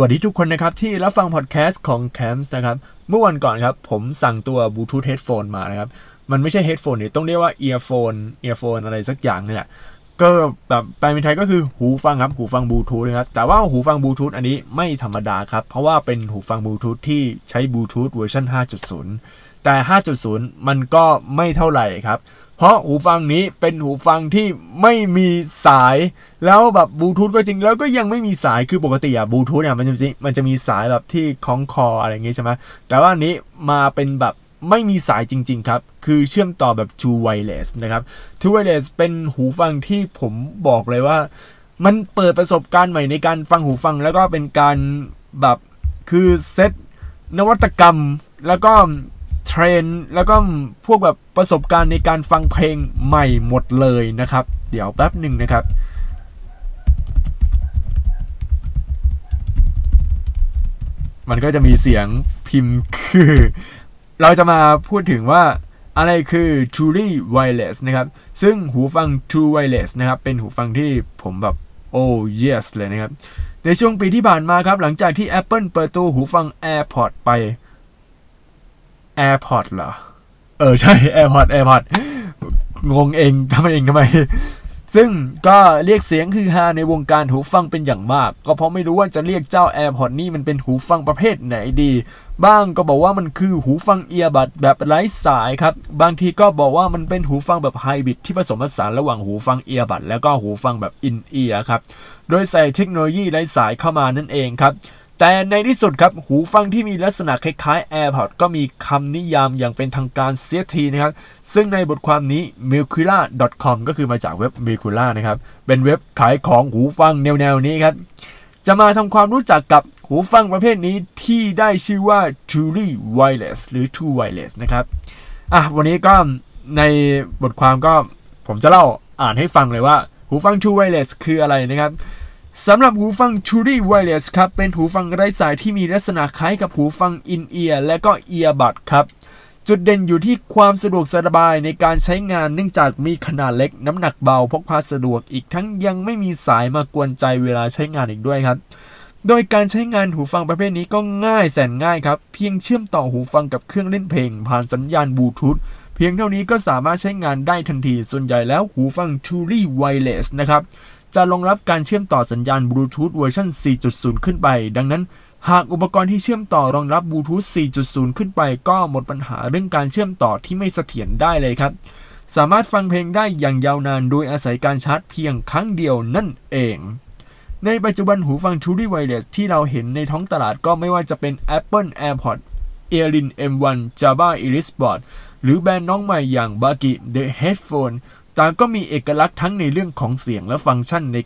วัสดีทุกคนนะครับ ที่รับฟังพอดแคสต์ของ c a m p s นะครับ เมื่อวันก่อนครับ ผมสั่งตัวบลูทูธ headphone มานะครับ มันไม่ใช่ headphone เนี่ยต้องเรียกว่า earphone earphone อะไรสักอย่างเนี่ยก็แบบแปลเป็นไทยก็คือหูฟังครับ หูฟังบลูทูธนะครับ แต่ว่าหูฟังบลูทูธอันนี้ไม่ธรรมดาครับ เพราะว่าเป็นหูฟังบลูทูธที่ใช้บลูทูธเวอร์ชัน5.0 แต่ 5.0 มันก็ไม่เท่าไหร่ครับ เพราะหูฟังนี้เป็นหูฟังที่ไม่มีสาย แล้วแบบบลูทูธก็จริงแล้วก็ยังไม่มีสายคือปกติอะบลูทูธเนี่ยมันจะมันจะมีสายแบบที่คล้องคออะไรอย่างงี้ใช่ไหมแต่ว่าอันนี้มาเป็นแบบไม่มีสายจริง ๆ ครับ คือเชื่อมต่อแบบ True Wireless นะครับ True Wireless เป็นหูฟังที่ผมบอกเลยว่า มันเปิดประสบการณ์ใหม่ในการฟังหูฟังแล้วก็เป็นการแบบคือเซตนวัตกรรมแล้วก็เทรนแล้วก็พวกแบบประสบการณ์ในการฟังเพลงใหม่หมดเลยนะครับ เดี๋ยวแป๊บหนึ่งนะครับมันก็จะมีเสียงพิมพ์คือ เราจะมาพูดถึงว่าอะไรคือ Truly Wireless นะครับ ซึ่งหูฟัง True Wireless นะครับ เป็นหูฟังที่ผมแบบโอ้ yes เลยนะครับ ในช่วงปีที่ผ่านมาครับ หลังจากที่ Apple เปิดตัวหูฟัง AirPods ไป AirPod เหรอ เออใช่ AirPod AirPod งงเองทำเองทำไม ซึ่งก็เรียกเสียงคือฮาในวงการหูฟังเป็นอย่างมาก ก็เพราะไม่รู้ว่าจะเรียกเจ้า AirPod นี่มันเป็นหูฟังประเภทไหนดี บ้างก็บอกว่ามันคือหูฟังเอียบัดแบบไร้สายครับ บางทีก็บอกว่ามันเป็นหูฟังแบบไฮบริดที่ผสมผสานระหว่างหูฟังเอียบัดแล้วก็หูฟังแบบอินเอียครับ โดยใส่เทคโนโลยีไร้สายเข้ามานั่นเองครับ แต่ในที่สุดครับหูฟังที่มีลักษณะคล้ายๆ AirPods ก็มีคำนิยามอย่างเป็นทางการเสียทีนะครับ ซึ่งในบทความนี้ m i l k u l a c o m ก็คือมาจากเว็บ m i l k u l a นะครับ เป็นเว็บขายของหูฟังแนวๆนี้ครับ จะมาทำความรู้จักกับหูฟังประเภทนี้ที่ได้ชื่อว่า Truly Wireless หรือ True Wireless นะครับอะวันนี้ก็ในบทความก็ผมจะเล่าอ่านให้ฟังเลยว่า หูฟัง True Wireless คืออะไรนะครับ สำหรับหูฟัง Truly Wireless ครับ เป็นหูฟังไร้สายที่มีลักษณะคล้ายกับหูฟัง In-ear และก็ Earbud ครับ จุดเด่นอยู่ที่ความสะดวกสบายในการใช้งานเนื่องจากมีขนาดเล็กน้ำหนักเบาพกพาสะดวกอีกทั้งยังไม่มีสายมากวนใจเวลาใช้งานอีกด้วยครับ โดยการใช้งานหูฟังประเภทนี้ก็ง่ายแสนง่ายครับ เพียงเชื่อมต่อหูฟังกับเครื่องเล่นเพลง ผ่านสัญญาณบลูทูธเพียงเท่านี้ก็สามารถใช้งานได้ทันที ส่วนใหญ่แล้วหูฟัง Truly Wireless นะครับ จะรองรับการเชื่อมต่อสัญญาณบลูทูธเวอร์ชัน4.0 ขึ้นไป ดังนั้น หากอุปกรณ์ที่เชื่อมต่อรองรับบลูทูธ4.0 ขึ้นไป ก็หมดปัญหาเรื่องการเชื่อมต่อที่ไม่เสถียรได้เลยครับ สามารถฟังเพลงได้อย่างยาวนานโดยอาศัยการชาร์จเพียงครั้งเดียวนั่นเอง ในปัจจุบันหูฟัง Truly Wireless ที่เราเห็นในท้องตลาดก็ไม่ว่าจะเป็น Apple AirPods Earlin M1 Java Iris Bot หรือแบรนด์น้องใหม่อย่าง b a g i The Headphone ต่างก็มีเอกลักษณ์ทั้งในเรื่องของเสียงและฟังก์ชันใน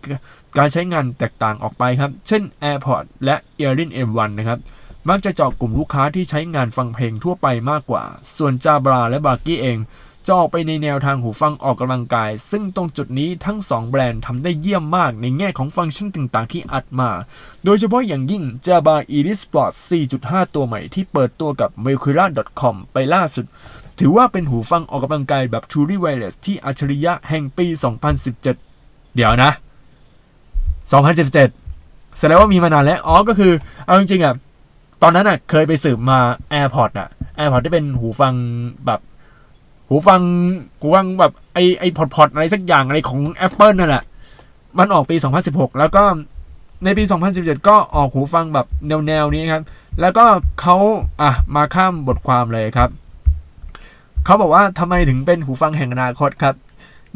การใช้งานแตกต่างออกไปครับ เช่น AirPods และ Earlin M1 นะครับ มักจะเจาะกลุ่มลูกค้าที่ใช้งานฟังเพลงทั่วไปมากกว่า ส่วน Jabra และ b a g i เองจะออกไปในแนวทางหูฟังออกกำลังกาย ซึ่งตรงจุดนี้ทั้ง 2 แบรนด์ทำได้เยี่ยมมากในแง่ของฟังก์ชันต่างๆ ที่อัดมา โดยเฉพาะอย่างยิ่ง Jabra Iris Sport 4.5 ตัวใหม่ที่เปิดตัวกับ Mercura.com ไปล่าสุด ถือว่าเป็นหูฟังออกกำลังกายแบบ Truly Wireless ที่อัจฉริยะแห่งปี 2017 เดี๋ยวนะ 2017แสดงว่ามีมานานแล้ว อ๋อ ก็คือ เอาจริงๆอะ ตอนนั้นอะ เคยไปสืบมา AirPods อะ AirPods ที่เป็นหูฟังแบบ หูฟัง หูฟังแบบไอไอพอดพอดอะไรสักอย่างอะไรของ Apple นั่นแหละ มันออกปี 2016 แล้วก็ในปี 2017 ก็ออกหูฟังแบบแนวๆนี้ครับ แล้วก็เขาอะมาข้ามบทความเลยครับ เขาบอกว่าทำไมถึงเป็นหูฟังแห่งอนาคตครับ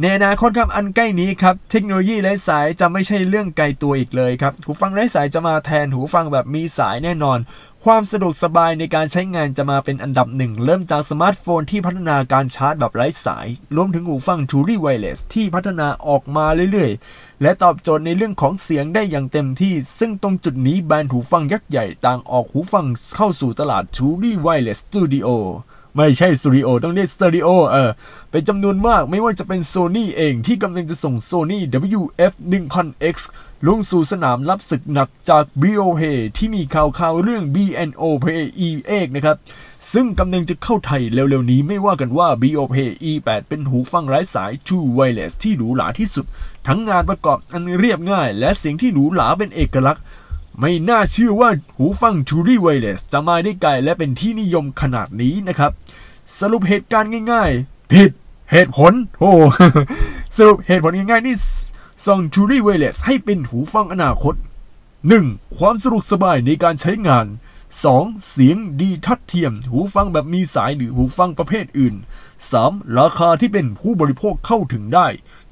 ในอนาคตครับอันใกล้นี้ครับเทคโนโลยีไร้สายจะไม่ใช่เรื่องไกลตัวอีกเลยครับหูฟังไร้สายจะมาแทนหูฟังแบบมีสายแน่นอน ความสะดวกสบายในการใช้งานจะมาเป็นอันดับหนึ่ง เริ่มจากสมาร์ทโฟนที่พัฒนาการชาร์จแบบไร้สาย รวมถึงหูฟัง Truly Wireless ที่พัฒนาออกมาเรื่อยๆ และตอบโจทย์ในเรื่องของเสียงได้อย่างเต็มที่ ซึ่งตรงจุดนี้แบรนด์หูฟังยักษ์ใหญ่ต่างออกหูฟังเข้าสู่ตลาด Truly Wireless Studio ไม่ใช่สตูดิโอต้องเรียกสตูดิโอเออเป็นจำนวนมากไม่ว่าจะเป็น Sony เองที่กำลังจะส่ง Sony WF 1000X ลงสู่สนามรับศึกหนักจาก BOP ที่มีข่าวข่าวเรื่อง BNO Pay E8 นะครับ ซึ่งกำลังจะเข้าไทยเร็วๆนี้ไม่ว่ากันว่า BOP E8 เป็นหูฟังไร้สาย True Wireless ที่หรูหราที่สุด ทั้งงานประกอบอันเรียบง่าย และเสียงที่หรูหราเป็นเอกลักษณ์ ไม่น่าเชื่อว่าหูฟัง Truly Wireless จะมาได้ไกลและเป็นที่นิยมขนาดนี้นะครับ สรุปเหตุการณ์ง่ายๆ ผิดเหตุผลโอ้สรุปเหตุผลง่ายๆนี่ส่ง Truly Wireless ให้เป็นหูฟังอนาคต 1. ความสะดวกสบายในการใช้งาน 2. เสียงดีทัดเทียม หูฟังแบบมีสายหรือหูฟังประเภทอื่น 3. ราคาที่เป็นผู้บริโภคเข้าถึงได้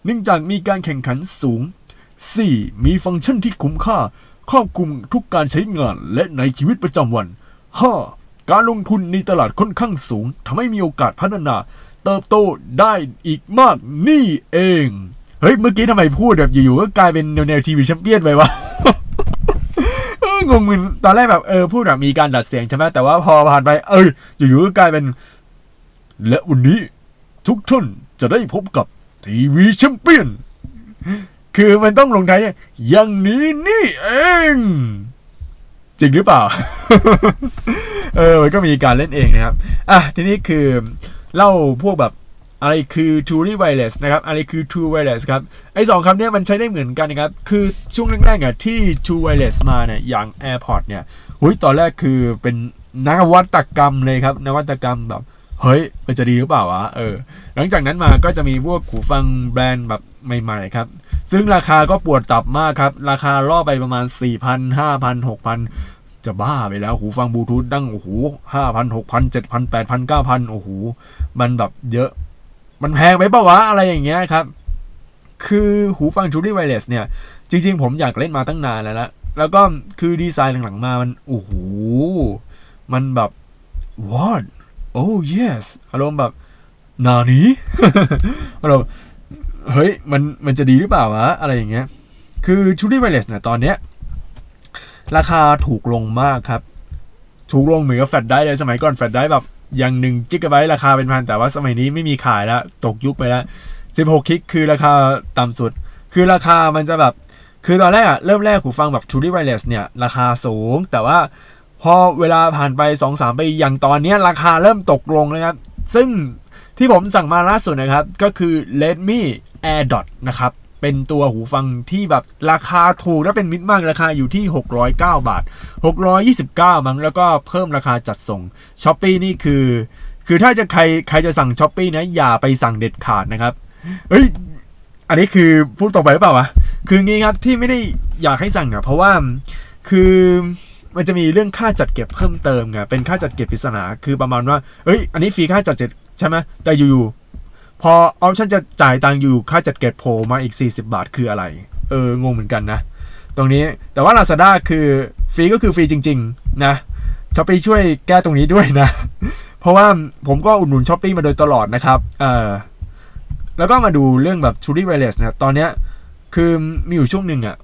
เนื่องจากมีการแข่งขันสูง 4. มีฟังก์ชันที่คุ้มค่า ครอบคลุมทุกการใช้งานและในชีวิตประจำวัน 5. การลงทุนในตลาดค่อนข้างสูงทำให้มีโอกาสพัฒนา เติบโตได้อีกมากนี่เอง เฮ้ย เมื่อกี้ทำไมพูดแบบอยู่ๆก็กลายเป็นแนวทีวีแชมเปี้ยนไปวะงงมึนตอนแรกแบบเออพูดแบบมีการดัดเสียงใช่ไหมแต่ว่าพอผ่านไป เอออยู่ๆก็กลายเป็น และวันนี้ทุกท่านจะได้พบกับทีวีแชมเปี้ยน คือมันต้องลงท้ายอย่างนี้นี่เองจริงหรือเปล่า เออ มันก็มีการเล่นเองนะครับ อะ ทีนี้คือเล่าพวกแบบอะไรคือ Truly Wireless นะครับ อะไรคือ True Wireless ครับ ไอ้สองคำเนี้ยมันใช้ได้เหมือนกันนะครับ คือช่วงแรกๆอะที่ True Wireless มาเนี่ยอย่าง AirPod เนี่ยหุยตอนแรกคือเป็นนวัตกรรมเลยครับ นวัตกรรมแบบ เฮ้ย มันจะดีหรือเปล่าวะ เออ หลังจากนั้นมาก็จะมีพวกหูฟังแบรนด์แบบ ใหม่ๆครับ ซึ่งราคาก็ปวดตับมากครับ ราคาล่อไปประมาณ 4,000 5,000 6,000 จะบ้าไปแล้วหูฟังบลูทูธดังโอ้โหห้าพันหกพันเจ็ดพันแปดพันเก้าพันโอ้โหมันแบบเยอะ มันแพงไปปะวะอะไรอย่างเงี้ยครับ คือหูฟัง Truly Wireless เนี่ย จริง ๆ ผมอยากเล่นมาตั้งนานแล้วละแล้วก็คือดีไซน์หลังๆมามันโอ้โหมันแบบ what oh yes อารมณ์แบบนานี้อารมณ์ เฮ้ยมันมันจะดีหรือเปล่าวะอะไรอย่างเงี้ย คือ Truly Wireless เนี่ยตอนเนี้ยราคาถูกลงมากครับ ถูกลงเหมือนกับแฟลชได้เลยสมัยก่อนแฟลชได้แบบอย่างหนึ่งจิกะไบต์ราคาเป็นพันแต่ว่าสมัยนี้ไม่มีขายแล้วตกยุคไปแล้ว16คิกคือราคาต่ำสุด คือราคามันจะแบบ คือตอนแรกอะเริ่มแรกหูฟังแบบ Truly Wireless เนี่ย ราคาสูง แต่ว่าพอเวลาผ่านไป 2-3ปีอย่างตอนเนี้ยราคาเริ่มตกลงนะครับ ซึ่งที่ผมสั่งมาล่าสุดนะครับ ก็คือ Redmi Air Dot นะครับเป็นตัวหูฟังที่แบบราคาถูกและเป็นมิตรมากราคาอยู่ที่ 609 บาท 629 มั้งแล้วก็เพิ่มราคาจัดส่ง s h อ p e e นี่คือ คือถ้าจะใครใครจะสั่ง s h อ p e e นะอย่าไปสั่งเด็ดขาดนะครับเฮ้ยอันนี้คือพูดตรงไปหรือเปล่าวะคืองี้ครับที่ไม่ได้อยากให้สั่งอะเพราะว่าคือมันจะมีเรื่องค่าจัดเก็บเพิ่มเติมไงเป็นค่าจัดเก็บปริศนาคือประมาณว่าเอ้ย อันนี้ฟรีค่าจัดเก็บใช่ไหมแต่อยู่ๆ พอ option จะจ่ายตังค์อยู่ค่าจัดเก็บโผล่มาอีก 40 บาทคืออะไร เอองงเหมือนกันนะ ตรงนี้แต่ว่า Lazada คือฟรีก็คือฟรีจริง ๆ นะ Shopee ช่วยแก้ตรงนี้ด้วยนะ เพราะว่าผมก็อุดหนุน Shopee มาโดยตลอดนะครับเออแล้วก็มาดูเรื่องแบบ Truly Wireless นะตอนเนี้ยคือมีอยู่ช่วงหนึ่งอะ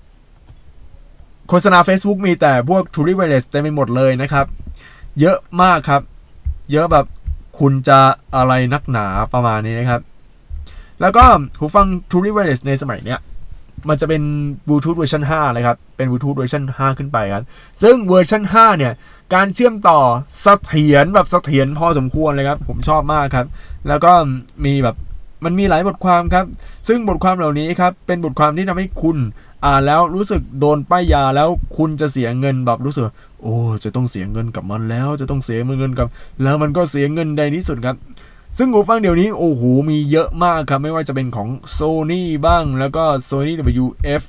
โฆษณา Facebook มีแต่พวก Truly Wireless เต็มไปหมดเลยนะครับ เยอะมากครับ เยอะแบบ คุณจะอะไรนักหนาประมาณนี้นะครับ แล้วก็หูฟัง Truly Wireless ในสมัยเนี้ยมันจะเป็นบลูทูธเวอร์ชัน5เลยครับ เป็นบลูทูธเวอร์ชัน5 ขึ้นไปครับ ซึ่งเวอร์ชัน5เนี่ย การเชื่อมต่อเสถียรแบบเสถียรพอสมควรเลยครับ ผมชอบมากครับ แล้วก็มีแบบมันมีหลายบทความครับ ซึ่งบทความเหล่านี้ครับ เป็นบทความที่ทำให้คุณ อ่านแล้วรู้สึกโดนป้ายยาแล้วคุณจะเสียเงินแบบรู้สึก โอ้ จะต้องเสียเงินกับมันแล้ว จะต้องเสียเงินกับ แล้วมันก็เสียเงินในที่สุดครับ ซึ่งหูฟังเดี๋ยวนี้โอ้โหมีเยอะมากครับ ไม่ว่าจะเป็นของ Sony บ้างแล้วก็ Sony WF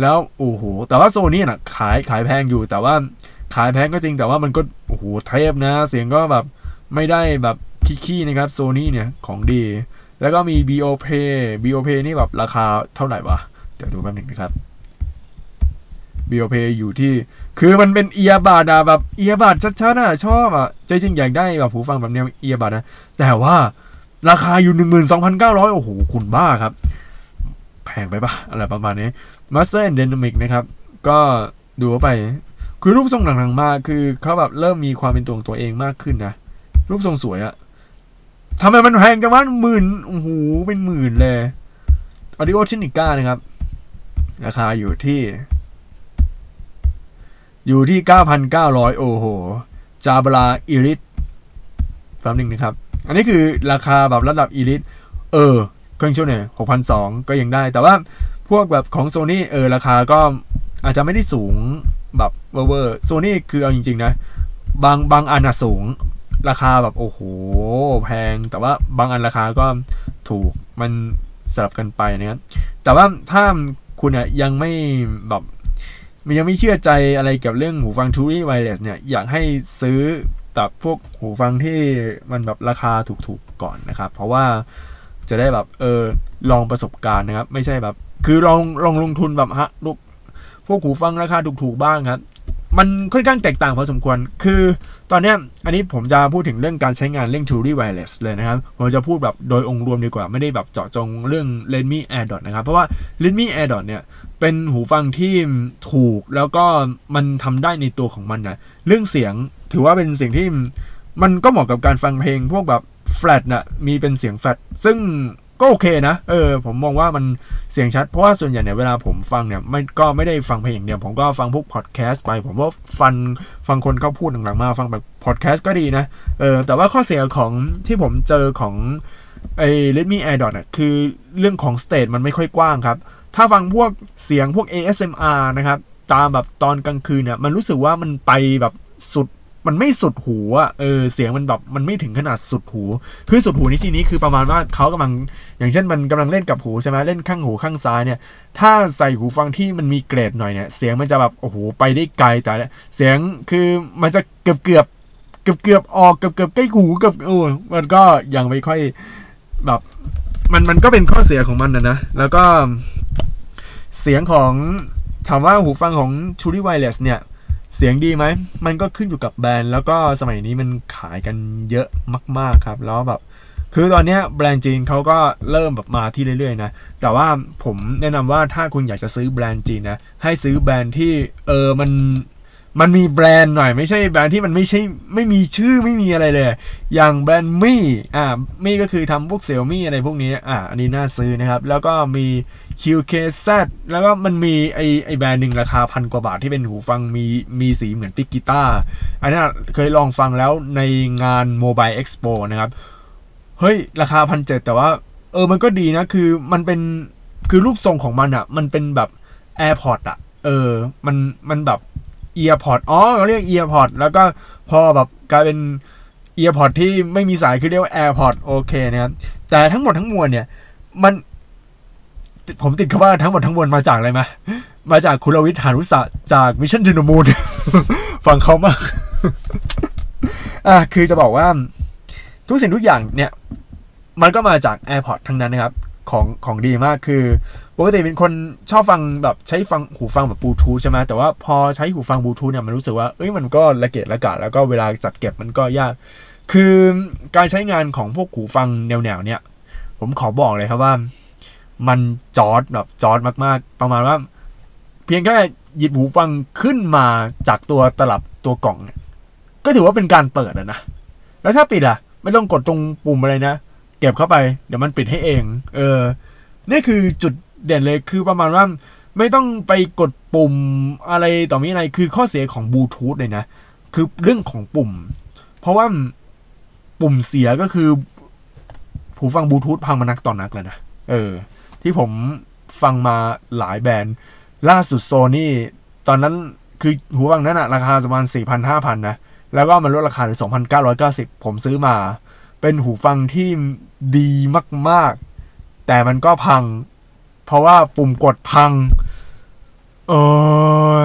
แล้วโอ้โหแต่ว่า Sony น่ะขายขายแพงอยู่แต่ว่าขายแพงก็จริงแต่ว่ามันก็โอ้โหเทพนะ เสียงก็แบบไม่ได้แบบขี้ๆนะครับ Sony เนี่ยของดี แล้วก็มี BOP BOP นี่แบบราคาเท่าไหร่วะ เดี๋ยวดูแป๊บหนึงนะครับ BOP อยู่ที่ คือมันเป็นเอียบาดอะแบบเอียบาดชัดๆอะชอบอะใจจริงอยากได้แบบหูฟังแบบแนวเอียบาดนะ แต่ว่าราคาอยู่ 12,900 โอ้โห คุณบ้าครับ แพงไปปะอะไรประมาณนี้ Master and Dynamic นะครับ ก็ดูเข้าไป คือรูปทรงหลังๆมาคือเขาแบบเริ่มมีความเป็นตัวของตัวเองมากขึ้นนะ รูปทรงสวยอะทำไมมันแพงกันวะหมื่นโอ้โหเป็นหมื่นเลย Audio Technica นะครับ ราคาอยู่ที่ อยู่ที่ 9,900 โอ้โห จาบลาอีริสแป๊บนึงนะครับ อันนี้คือราคาแบบระดับอีริสเออ เครื่องช่วยเนี่ย6,200 ก็ยังได้ แต่ว่าพวกแบบของโซนี่เออ ราคาก็อาจจะไม่ได้สูงแบบเวอร์โซนี่คือเอาจริง ๆ นะ บางบางอันอะสูง ราคาแบบโอ้โห แพง แต่ว่าบางอันราคาก็ถูกมันสลับกันไปนะครับแต่ว่าถ้าคุณอะยังไม่แบบ มันยังไม่เชื่อใจอะไรเกี่ยวเรื่องหูฟัง Truly Wireless เนี่ยอยากให้ซื้อแบบพวกหูฟังที่มันแบบราคาถูกๆก่อนนะครับ เพราะว่าจะได้แบบเออลองประสบการณ์นะครับ ไม่ใช่แบบ คือลองลองลงทุนแบบฮะลูกพวกหูฟังราคาถูกๆบ้างครับ มันค่อนข้างแตกต่างพอสมควร คือตอนนี้อันนี้ผมจะพูดถึงเรื่องการใช้งานเรื่อง Truly Wireless เลยนะครับ ผมจะพูดแบบโดยองค์รวมดีกว่า ไม่ได้แบบเจาะจงเรื่อง Redmi AirDot นะครับ เพราะว่า Redmi AirDot เนี่ย เป็นหูฟังที่ถูกแล้วก็มันทำได้ในตัวของมันนะเรื่องเสียงถือว่าเป็นสิ่งที่มันก็เหมาะกับการฟังเพลงพวกแบบแฟลตนะมีเป็นเสียงแฟลตซึ่ง ก็โอเคนะ เออ ผมมองว่ามันเสียงชัด เพราะว่าส่วนใหญ่เนี่ยเวลาผมฟังเนี่ยไม่ก็ไม่ได้ฟังเพลงอย่างเดียว ผมก็ฟังพวกพอดแคสต์ไป ผมว่าฟังฟังคนเขาพูดหลังๆมา ฟังแบบพอดแคสต์ก็ดีนะ เออ แต่ว่าข้อเสียของที่ผมเจอของไอ้ Redmi AirDot น่ะคือเรื่องของสเตจมันไม่ค่อยกว้างครับ ถ้าฟังพวกเสียงพวก ASMR นะครับ ตามแบบตอนกลางคืนเนี่ย มันรู้สึกว่ามันไปแบบสุด มันไม่สุดหูอะเออเสียงมันแบบมันไม่ถึงขนาดสุดหู คือสุดหูในที่นี้คือประมาณว่าเขากำลัง อย่างเช่นมันกำลังเล่นกับหูใช่ไหมเล่นข้างหูข้างซ้ายเนี่ย ถ้าใส่หูฟังที่มันมีเกรดหน่อยเนี่ยเสียงมันจะแบบโอ้โหไปได้ไกลแต่เสียงคือมันจะเกือบเกือบเกือบเกือบออกเกือบเกือบใกล้หูเกือบโอ้มันก็ยังไม่ค่อยแบบมันมันก็เป็นข้อเสียของมันนะนะ แล้วก็เสียงของถามว่าหูฟังของ Truly Wireless เนี่ย เสียงดีไหม มันก็ขึ้นอยู่กับแบรนด์ แล้วก็สมัยนี้มันขายกันเยอะมาก ๆครับ แล้วแบบ คือตอนนี้แบรนด์จีนเขาก็เริ่มแบบมาที่เรื่อยๆนะ แต่ว่าผมแนะนำว่าถ้าคุณอยากจะซื้อแบรนด์จีนนะ ให้ซื้อแบรนด์ที่เออมัน มันมีแบรนด์หน่อยไม่ใช่แบรนด์ที่มันไม่ใช่ไม่มีชื่อไม่มีอะไรเลย อย่างแบรนด์มี่อ่ามี่ก็คือทำพวกเซี่ยมี่อะไรพวกนี้อ่าอันนี้น่าซื้อนะครับ แล้วก็มี QKZ แล้วก็มันมีไอไอแบรนด์หนึ่งราคาพันกว่าบาทที่เป็นหูฟังมีมีสีเหมือนปิกกีตาร์อันนี้เคยลองฟังแล้วในงาน Mobile Expo นะครับ เฮ้ย ราคาพันเจ็ดแต่ว่า เออมันก็ดีนะ คือมันเป็นคือรูปทรงของมันอะ่ะ มันเป็นแบบ AirPod อะ่ะเออมันมันแบบ EarPod อ๋อเขาเรียก EarPod แล้วก็พอแบบกลายเป็น EarPod ที่ไม่มีสายคือเรียกว่า AirPod โอเคนะครับแต่ทั้งหมดทั้งมวลเนี่ย มัน ผมติดคำว่าทั้งหมดทั้งมวลมาจากอะไรมามาจากคุณลวิทย์หานุสะจากมิชชั่น o นมูนฟังเขามากอะคือจะบอกว่า ทุกสิ่งทุกอย่างเนี่ย มันก็มาจาก AirPods ทั้งนั้นนะครับ ของของดีมากคือปกติเป็นคนชอบฟังแบบใช้ฟังหูฟังแบบบลูทูธใช่ไหมแต่ว่าพอใช้หูฟังบลูทูธเนี่ยมันรู้สึกว่าเอ้ยมันก็ละเกะละกะแล้วก็เวลาจัดเก็บมันก็ยาก คือการใช้งานของพวกหูฟังแนวๆเนี่ยผมขอบอกเลยครับว่า มันจอดแบบจอดมากๆ ประมาณว่า เพียงแค่หยิบหูฟังขึ้นมาจากตัวตลับตัวกล่องเนี่ยก็ถือว่าเป็นการเปิดอะนะ แล้วถ้าปิดอะไม่ต้องกดตรงปุ่มอะไรนะ เก็บเข้าไป เดี๋ยวมันปิดให้เอง เออ นี่คือจุดเด่นเลยคือประมาณว่าไม่ต้องไปกดปุ่มอะไรต่อมีอะไรคือข้อเสียของบลูทูธเลยนะ คือเรื่องของปุ่ม เพราะว่าปุ่มเสียก็คือหูฟังบลูทูธพังมานักต่อนนักเลยนะ เออ ที่ผมฟังมาหลายแบรนด์ ล่าสุดโซนี่ตอนนั้นคือหูฟังนั้นอะราคาประมาณสี่พันห้าพันนะ แล้วก็มันลดราคาเหลือ2,990ผมซื้อมา เป็นหูฟังที่ดีมาก ๆ แต่มันก็พัง เพราะว่าปุ่มกดพัง โอ้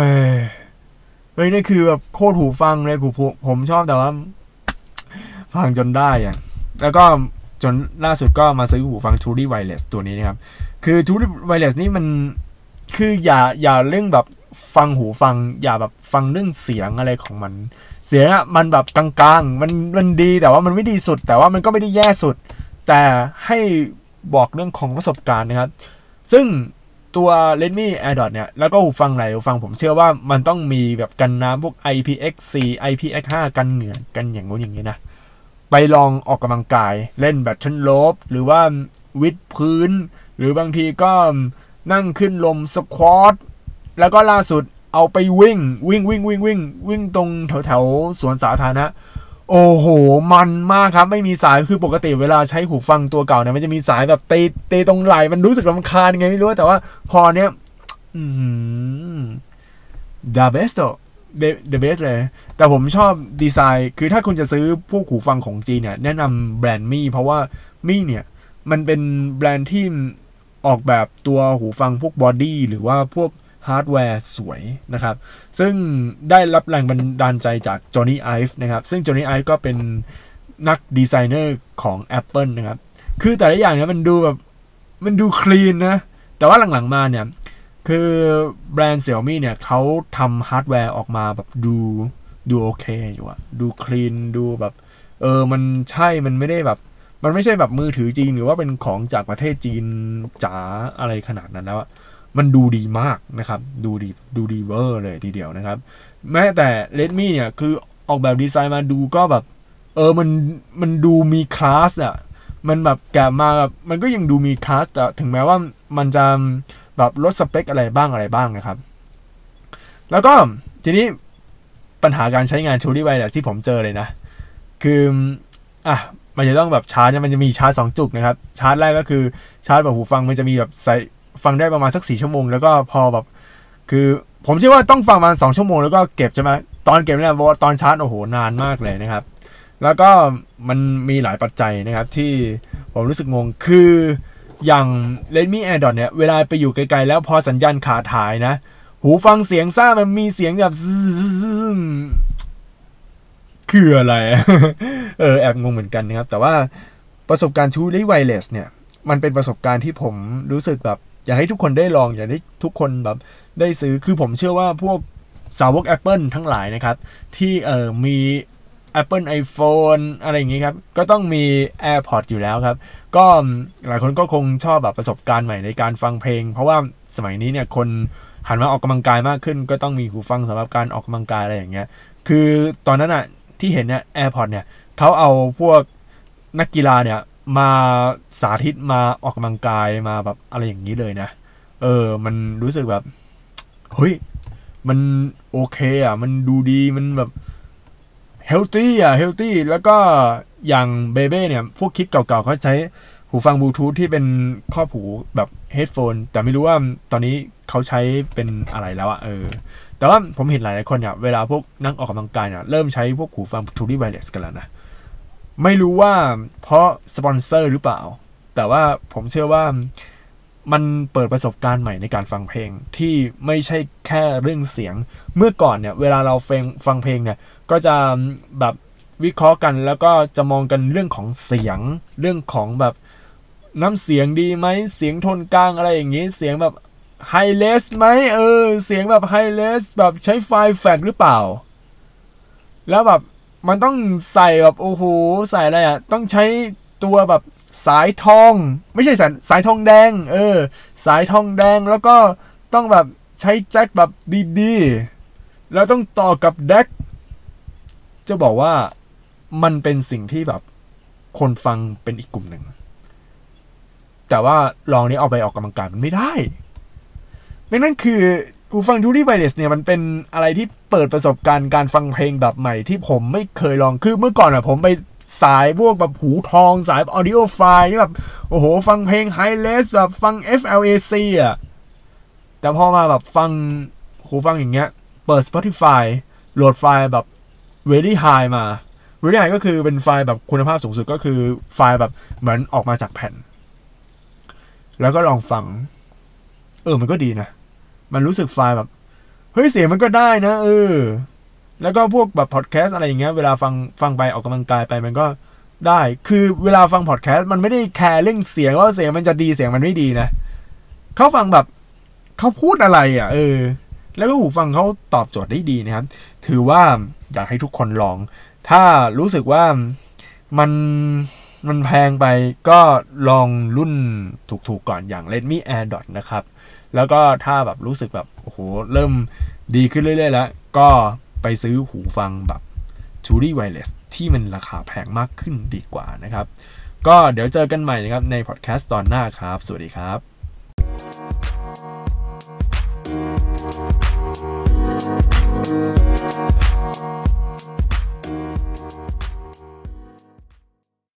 ยเฮ้ยนี่คือแบบโคตรหูฟังเลยกูผมชอบแต่ว่า พังจนได้อะแล้วก็จนล่าสุดก็มาซื้อหูฟัง Truly Wireless ตัวนี้นะครับ คือ Truly Wireless นี่มันคืออย่าอย่าเรื่องแบบฟังหูฟัง อย่าแบบฟังเรื่องเสียงอะไรของมัน สียงอะมันแบบกลางๆ มันมันดีแต่ว่ามันไม่ดีสุด แต่ว่ามันก็ไม่ได้แย่สุด แต่ให้บอกเรื่องของประสบการณ์นะครับ ซึ่งตัว Redmi AirDots เนี่ย แล้วก็หูฟังไหนหูฟังผมเชื่อว่ามันต้องมีแบบกันน้ำพวก IPX4 IPX5 กันเหงื่อกันอย่างงู้นอย่างนี้นะ ไปลองออกกำลังกายเล่น battle rope หรือว่าวิดพื้น หรือบางทีก็นั่งขึ้นลง squat แล้วก็ล่าสุด เอาไปวิ่ง วิ่งวิ่งวิ่งวิ่งวิ่งตรงแถวแถวสวนสาธารณะโอ้โห มันมากครับ ไม่มีสาย คือปกติเวลาใช้หูฟังตัวเก่าเนี่ย มันจะมีสายแบบตีตีตรงไหล่ มันรู้สึกรำคาญไงไม่รู้ แต่ว่าพอเนี้ยอืม the best the best เลย แต่ผมชอบดีไซน์ คือถ้าคุณจะซื้อพวกหูฟังของจีนเนี่ย แนะนำแบรนด์ Mi เพราะว่า Mi เนี่ย มันเป็นแบรนด์ที่ออกแบบตัวหูฟังพวก body หรือว่าพวก ฮาร์ดแวร์สวยนะครับ ซึ่งได้รับแรงบันดาลใจจากจอห์นนี่ไอฟ์นะครับ ซึ่งจอห์นนี่ไอฟ์ก็เป็นนักดีไซเนอร์ของ Apple นะครับ คือแต่ละอย่างเนี่ยมันดูแบบ มันดู clean นะ แต่ว่าหลังๆมาเนี่ย คือแบรนด์ Xiaomi เนี่ยเขาทำฮาร์ดแวร์ออกมาแบบดูดูโอเคอยู่อะดู clean ดูแบบ เออ มันใช่ มันไม่ได้แบบ มันไม่ใช่แบบมือถือจีนหรือว่าเป็นของจากประเทศจีนจ๋าอะไรขนาดนั้นแล้วอะ มันดูดีมากนะครับ ดูดีดูดีเวอร์เลยทีเดียวนะครับ แม้แต่ Redmi เนี่ยคือออกแบบดีไซน์มาดูก็แบบ เออมันมันดูมีคลาสอะมันแบบแกะมาแบบมันก็ยังดูมีคลาสแต่ถึงแม้ว่ามันจะแบบลดสเปคอะไรบ้างอะไรบ้างนะครับ แล้วก็ทีนี้ปัญหาการใช้งานชูรี่ไวเนี่ยที่ผมเจอเลยนะ คืออะมันจะต้องแบบชาร์จเนี่ยมันจะมีชาร์จสองจุกนะครับ ชาร์จแรกก็คือชาร์จแบบหูฟังมันจะมีแบบใส่ ฟังได้ประมาณสักสี่ชั่วโมง แล้วก็พอแบบ คือผมเชื่อว่าต้องฟังประมาณสองชั่วโมงแล้วก็เก็บใช่ไหมตอนเก็บเนี่ยตอนชาร์จโอ้โหนานมากเลยนะครับ แล้วก็มันมีหลายปัจจัยนะครับที่ผมรู้สึกงงคืออย่าง Redmi AirDot เนี่ย เวลาไปอยู่ไกลๆแล้วพอสัญญาณขาดหายนะ หูฟังเสียงซ่ามันมีเสียงแบบคืออะไร เออ แอบงงเหมือนกันนะครับ แต่ว่าประสบการณ์ชูรี่ไวเลสเนี่ย มันเป็นประสบการณ์ที่ผมรู้สึกแบบ อยากให้ทุกคนได้ลองอยากให้ทุกคนแบบได้ซื้อคือผมเชื่อว่าพวกสาวก Apple ทั้งหลายนะครับ ที่เออมี Apple iPhone อะไรอย่างงี้ครับ ก็ต้องมี AirPods อยู่แล้วครับ ก็หลายคนก็คงชอบแบบประสบการณ์ใหม่ในการฟังเพลง เพราะว่าสมัยนี้เนี่ยคนหันมาออกกำลังกายมากขึ้น ก็ต้องมีหูฟังสำหรับการออกกำลังกายอะไรอย่างเงี้ย คือตอนนั้นอะที่เห็นเนี่ย AirPods เนี่ยเขาเอาพวกนักกีฬาเนี่ย มาสาธิตมาออกกำลังกายมาแบบอะไรอย่างนี้เลยนะ เออ มันรู้สึกแบบเฮ้ยมันโอเคอะ มันดูดีมันแบบ healthy อะ healthy แล้วก็อย่างเบเบ้เนี่ย พวกคลิปเก่าๆเขาใช้หูฟังบลูทูธที่เป็นครอบหูแบบ headphone แต่ไม่รู้ว่าตอนนี้เขาใช้เป็นอะไรแล้วอะเออ แต่ว่าผมเห็นหลายๆคนเนี่ย เวลาพวกนั่งออกกำลังกายเนี่ย เริ่มใช้พวกหูฟังทูดี้ไวเลสกันแล้วนะ ไม่รู้ว่าเพราะสปอนเซอร์หรือเปล่า แต่ว่าผมเชื่อว่ามันเปิดประสบการณ์ใหม่ในการฟังเพลงที่ไม่ใช่แค่เรื่องเสียง เมื่อก่อนเนี่ยเวลาเราฟังฟังเพลงเนี่ยก็จะแบบวิเคราะห์กันแล้วก็จะมองกันเรื่องของเสียง เรื่องของแบบน้ำเสียงดีไหมเสียงโทนกลางอะไรอย่างนี้เสียงแบบไฮเลสไหมเออเสียงแบบไฮเลสแบบใช้ไฟแฟลหรือเปล่า แล้วแบบ มันต้องใส่แบบโอ้โหใส่อะไรอะต้องใช้ตัวแบบสายทอง ไม่ใช่สายสายทองแดง เออ สายทองแดงแล้วก็ต้องแบบใช้แจ็คแบบดีๆ แล้วต้องต่อกับแดกจะบอกว่ามันเป็นสิ่งที่แบบคนฟังเป็นอีกกลุ่มหนึ่ง แต่ว่าลองนี้เอาไปออกกำลังกายมันไม่ได้ดังนั้นคือ หูฟัง true wireless เนี่ยมันเป็นอะไรที่เปิดประสบการณ์การฟังเพลงแบบใหม่ที่ผมไม่เคยลองคือเมื่อก่อนอะผมไปสายพวกแบบหูทองสาย audiophile ที่แบบ โอ้โห ฟังเพลง Hi-Res แบบฟัง FLAC อะแต่พอมาแบบฟังหูฟังอย่างเงี้ย เปิด Spotify โหลดไฟล์แบบ very high มา very high ก็คือเป็นไฟล์แบบคุณภาพสูงสุดก็คือไฟล์แบบเหมือนออกมาจากแผ่น แล้วก็ลองฟัง เออมันก็ดีนะ มันรู้สึกไฟล์แบบเฮ้ยเสียงมันก็ได้นะ เออ แล้วก็พวกแบบพอดแคสต์อะไรอย่างเงี้ยเวลาฟังฟังไปออกกำลังกายไปมันก็ได้ คือเวลาฟังพอดแคสต์มันไม่ได้แคร์เรื่องเสียงว่าเสียงมันจะดีเสียงมันไม่ดีนะเขาฟังแบบเขาพูดอะไรอะ เออ แล้วก็หูฟังเขาตอบโจทย์ได้ดีนะครับ ถือว่าอยากให้ทุกคนลอง ถ้ารู้สึกว่ามันมันแพงไปก็ลองรุ่นถูกๆก่อนอย่าง Redmi Air Dot นะครับ แล้วก็ถ้าแบบรู้สึกแบบโอ้โหเริ่มดีขึ้นเรื่อยๆแล้ว ก็ไปซื้อหูฟังแบบ t r u d y Wireless ที่มันราคาแพงมากขึ้นดีกว่านะครับ ก็เดี๋ยวเจอกันใหม่นะครับในพอดแคสต์ตอนหน้าครับ สวัสดีครับ